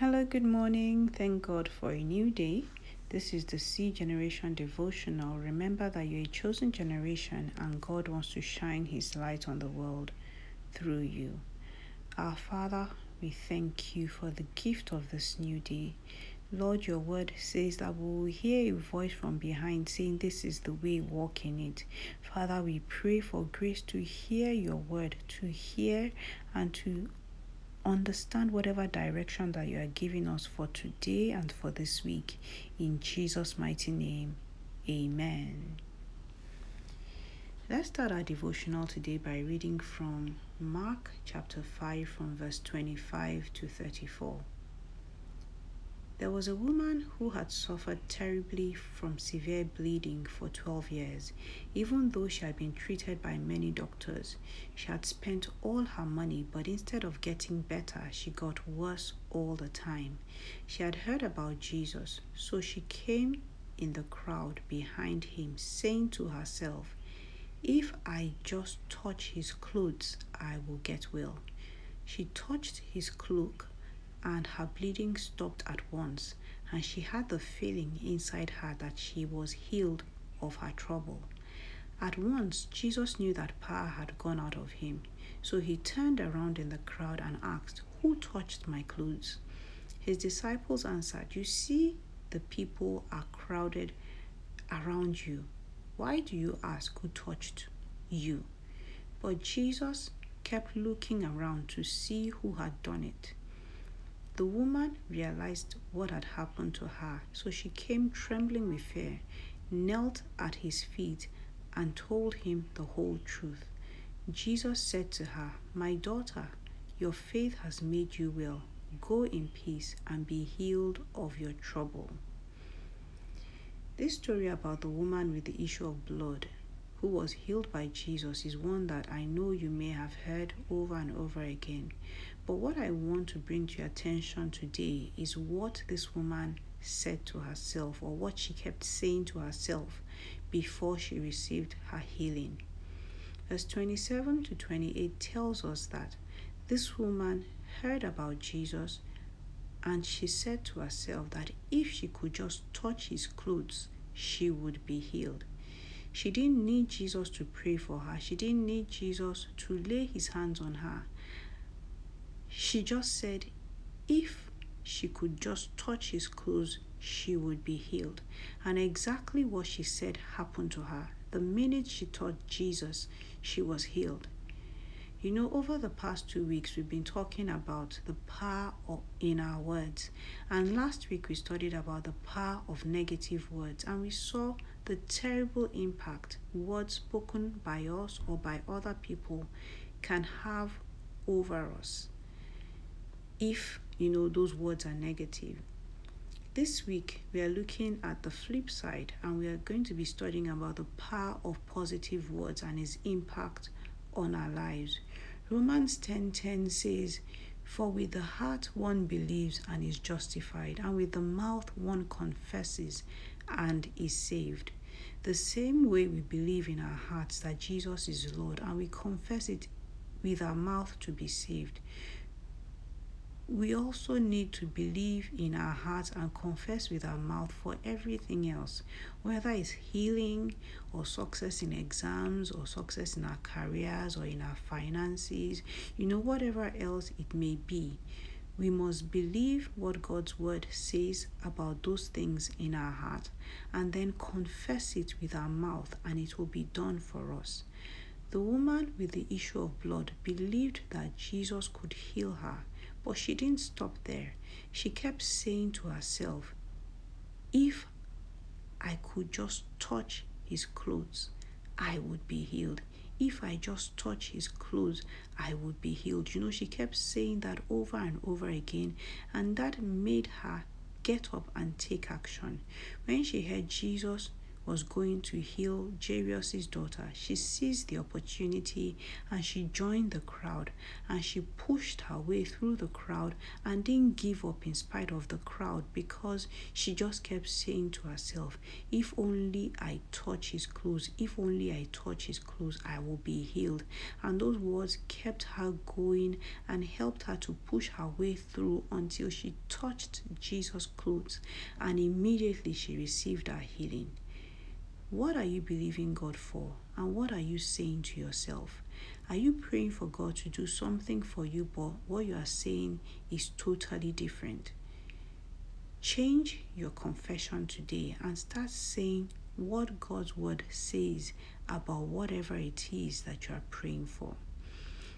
Hello, good morning. Thank God for a new day. This is the C Generation Devotional. Remember that you're a chosen generation and God wants to shine His light on the world through you. Our Father, we thank you for the gift of this new day. Lord, your word says that we will hear a voice from behind saying, This is the way, walk in it. Father, we pray for grace to hear your word, to hear and to understand whatever direction that you are giving us for today and for this week. In Jesus' mighty name, amen. Let's start our devotional today by reading from Mark chapter 5, from verse 25 to 34. There was a woman who had suffered terribly from severe bleeding for 12 years. Even though she had been treated by many doctors, she had spent all her money, but instead of getting better, she got worse all the time. She had heard about Jesus, so she came in the crowd behind him, saying to herself, If I just touch his clothes, I will get well. She touched his cloak and her bleeding stopped at once, and she had the feeling inside her that she was healed of her trouble. At once, Jesus knew that power had gone out of him, so he turned around in the crowd and asked, Who touched my clothes? His disciples answered, You see, the people are crowded around you. Why do you ask who touched you? But Jesus kept looking around to see who had done it. The woman realized what had happened to her, so she came trembling with fear, knelt at his feet, and told him the whole truth. Jesus said to her, My daughter, your faith has made you well. Go in peace and be healed of your trouble. This story about the woman with the issue of blood who was healed by Jesus is one that I know you may have heard over and over again. But what I want to bring to your attention today is what this woman said to herself or what she kept saying to herself before she received her healing. Verse 27 to 28 tells us that this woman heard about Jesus and she said to herself that if she could just touch his clothes, she would be healed. She didn't need Jesus to pray for her. She didn't need Jesus to lay his hands on her. She just said, if she could just touch his clothes, she would be healed. And exactly what she said happened to her. The minute she touched Jesus, she was healed. You know, over the past two weeks, we've been talking about the power of, in our words. And last week, we studied about the power of negative words. And we saw the terrible impact words spoken by us or by other people can have over us if, you know, those words are negative. This week, we are looking at the flip side and we are going to be studying about the power of positive words and its impact on our lives. Romans 10:10 says, "For with the heart one believes and is justified, and with the mouth one confesses and is saved." The same way we believe in our hearts that Jesus is Lord and we confess it with our mouth to be saved, we also need to believe in our hearts and confess with our mouth for everything else, whether it's healing or success in exams or success in our careers or in our finances, you know, whatever else it may be. We must believe what God's word says about those things in our heart and then confess it with our mouth, and it will be done for us. The woman with the issue of blood believed that Jesus could heal her but she didn't stop there. She kept saying to herself, If I could just touch his clothes, I would be healed. If I just touch his clothes, I would be healed. You know, she kept saying that over and over again, and that made her get up and take action. When she heard Jesus was going to heal Jairus' daughter, she seized the opportunity and she joined the crowd and she pushed her way through the crowd and didn't give up in spite of the crowd because she just kept saying to herself, If only I touch his clothes, if only I touch his clothes, I will be healed. And those words kept her going and helped her to push her way through until she touched Jesus' clothes and immediately she received her healing. What are you believing God for? And what are you saying to yourself? Are you praying for God to do something for you, but what you are saying is totally different? Change your confession today and start saying what God's word says about whatever it is that you are praying for.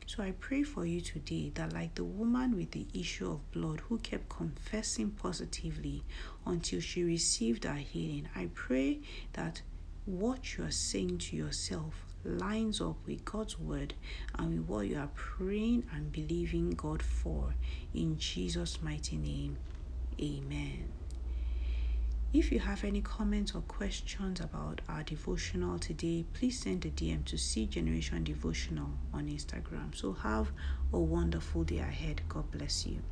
So I pray for you today that, like the woman with the issue of blood who kept confessing positively until she received her healing, I pray that what you are saying to yourself lines up with God's word and with what you are praying and believing God for. In Jesus' mighty name, amen. If you have any comments or questions about our devotional today, please send a DM to C Generation Devotional on Instagram. So have a wonderful day ahead. God bless you.